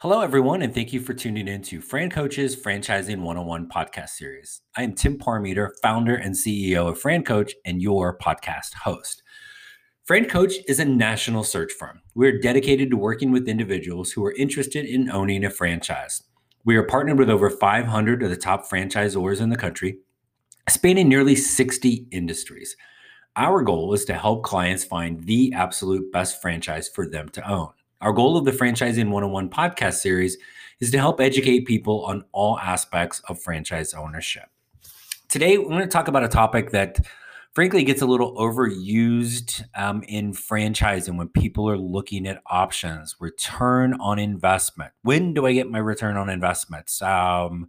Hello, everyone, and thank you for tuning in to Fran Coach's Franchising 101 podcast series. I am Tim Parmeter, founder and CEO of Fran Coach and your podcast host. Fran Coach is a national search firm. We're dedicated to working with individuals who are interested in owning a franchise. We are partnered with over 500 of the top franchisors in the country, spanning nearly 60 industries. Our goal is to help clients find the absolute best franchise for them to own. Our goal of the Franchising 101 podcast series is to help educate people on all aspects of franchise ownership. Today, we're going to talk about a topic that frankly gets a little overused um, in franchising when people are looking at options return on investment. When do i get my return on investments? Um,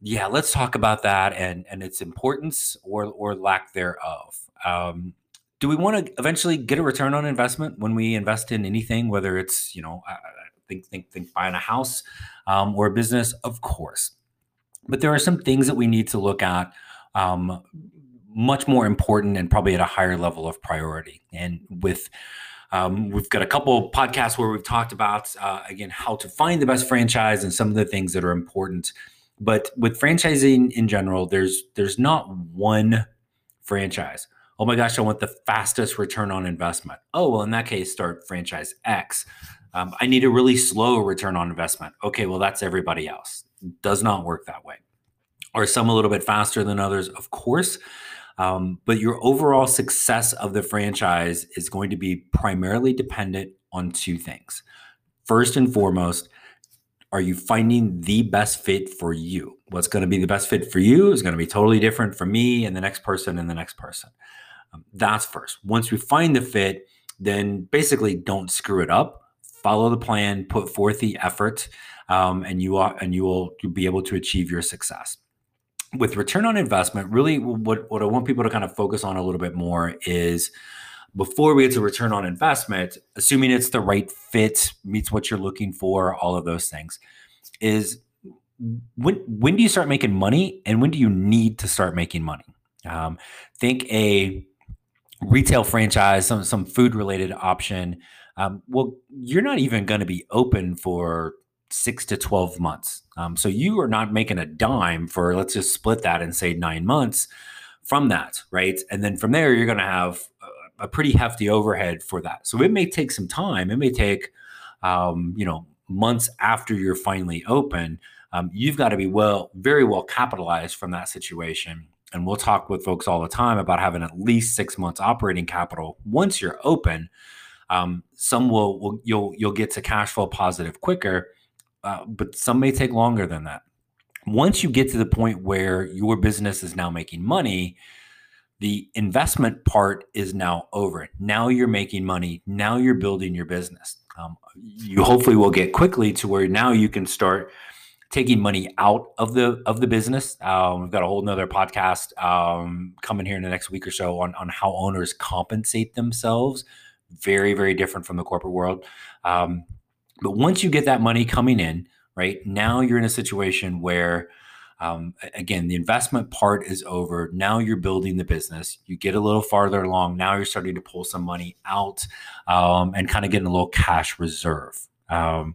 yeah let's talk about that and and its importance or or lack thereof. Um, do we want to eventually get a return on investment when we invest in anything, whether it's you know, think think think buying a house um, or a business? Of course, but there are some things that we need to look at. Um, much more important and probably at a higher level of priority. And with um, we've got a couple podcasts where we've talked about uh, again how to find the best franchise and some of the things that are important. But with franchising in general, there's there's not one franchise oh my gosh, I want the fastest return on investment. Oh, well, in that case, start franchise X. Um, I need a really slow return on investment. Okay, well, that's everybody else. Does not work that way. Are some a little bit faster than others? Of course. Um, but your overall success of the franchise is going to be primarily dependent on two things. First and foremost, are you finding the best fit for you? What's going to be the best fit for you is going to be totally different for me and the next person and the next person. Um, that's first. Once we find the fit, then basically don't screw it up. Follow the plan, put forth the effort, um, and you are and you will be able to achieve your success. With return on investment, really, what what I want people to kind of focus on a little bit more is before we get to return on investment, assuming it's the right fit, meets what you're looking for, all of those things, is when when do you start making money and when do you need to start making money? Um, think a retail franchise, some some food related option, um, well, you're not even going to be open for six to 12 months. Um, so you are not making a dime for, let's just split that and say nine months from that, right? And then from there, you're going to have a, a pretty hefty overhead for that. So it may take some time. It may take, um, you know, months after you're finally open. Um, you've got to be well, very well capitalized from that situation and we'll talk with folks all the time about having at least six months operating capital once you're open. Um, some will, will you'll you'll get to cash flow positive quicker, uh, but some may take longer than that. Once you get to the point where your business is now making money, the investment part is now over. Now you're making money. Now you're building your business. Um, you hopefully will get quickly to where now you can start taking money out of the of the business. Um, we've got a whole nother podcast um, coming here in the next week or so on on how owners compensate themselves. Very very different from the corporate world. Um, but once you get that money coming in, right now you're in a situation where. Um, again, the investment part is over. Now you're building the business. You get a little farther along. Now you're starting to pull some money out um, and kind of getting a little cash reserve. Um,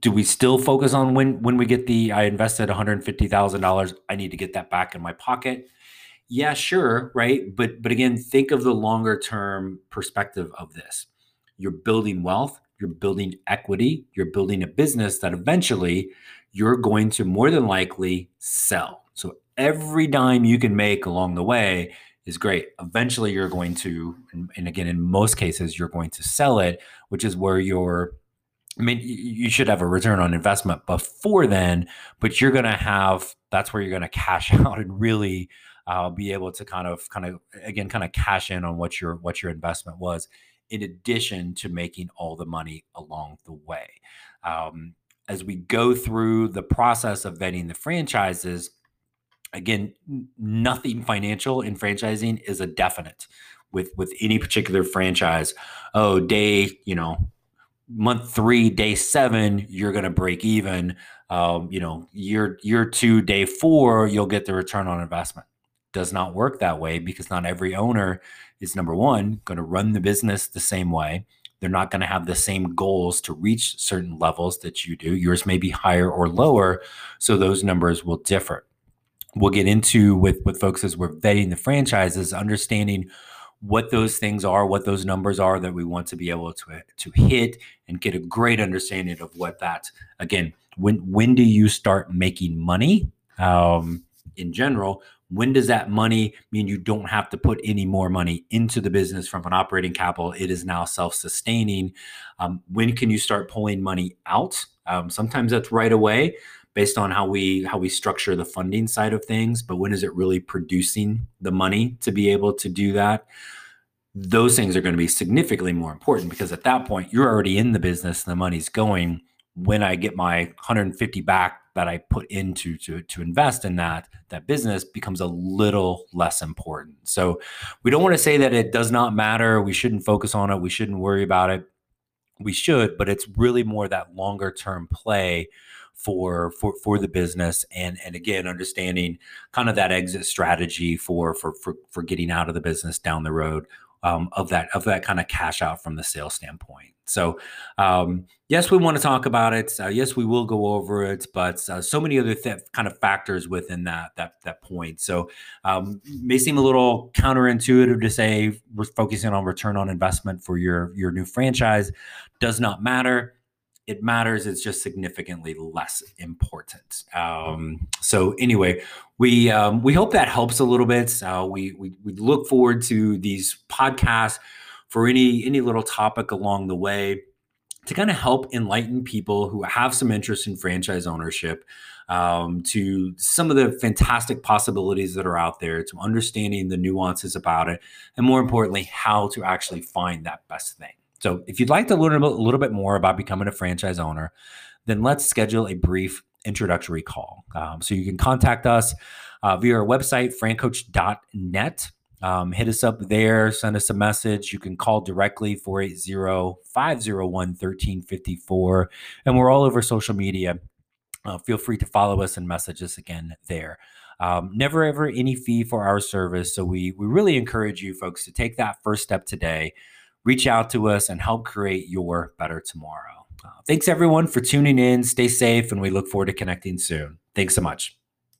do we still focus on when when we get the I invested $150,000 I need to get that back in my pocket? Yeah, sure, right? But but again, think of the longer term perspective of this. You're building wealth, you're building equity, you're building a business that eventually you're going to more than likely sell. So every dime you can make along the way is great. Eventually you're going to and, and again in most cases you're going to sell it, which is where your I mean, you should have a return on investment before then, but you're going to have that's where you're going to cash out and really uh, be able to kind of, kind of, again, kind of cash in on what your what your investment was, in addition to making all the money along the way. Um, as we go through the process of vetting the franchises, again, nothing financial in franchising is a definite with with any particular franchise. Oh, day, you know, month three, day seven, you're going to break even. Um, you know, year year two, day four, you'll get the return on investment. Does not work that way because not every owner is number one going to run the business the same way. They're not going to have the same goals to reach certain levels that you do. Yours may be higher or lower, so those numbers will differ. We'll get into with with folks as we're vetting the franchises, understanding what those things are, what those numbers are that we want to be able to to hit, and get a great understanding of what that again. When when do you start making money? Um, in general, when does that money mean you don't have to put any more money into the business from an operating capital? It is now self sustaining. Um, when can you start pulling money out? Um, sometimes that's right away based on how we how we structure the funding side of things but when is it really producing the money to be able to do that? Those things are going to be significantly more important because at that point you're already in the business and the money's going. When i get my 150 back that i put into to, to invest in that that business becomes a little less important. So we don't want to say that it does not matter. We shouldn't focus on it. We shouldn't worry about it. We should but it's really more that longer term play for for for the business and and again understanding kind of that exit strategy for for for, for getting out of the business down the road um, of that of that kind of cash out from the sales standpoint. So um, yes, we want to talk about it. Uh, yes, we will go over it, but uh, so many other th- kind of factors within that that that point. So um, may seem a little counterintuitive to say we're focusing on return on investment for your your new franchise. Does not matter it matters. It's just significantly less important. Um, so anyway, we um, we hope that helps a little bit. Uh, we, we we look forward to these podcasts for any any little topic along the way to kind of help enlighten people who have some interest in franchise ownership um, to some of the fantastic possibilities that are out there, to understanding the nuances about it, and more importantly, how to actually find that best thing. So if you'd like to learn a little bit more about becoming a franchise owner, then let's schedule a brief introductory call. Um, so you can contact us uh, via our website, francoach.net. Um, hit us up there, send us a message. You can call directly 480 501 1354. And we're all over social media. Uh, feel free to follow us and message us again there. Um, never ever any fee for our service. So we, we really encourage you folks to take that first step today reach out to us and help create your better tomorrow. Uh, thanks everyone for tuning in. Stay safe, and we look forward to connecting soon. Thanks so much.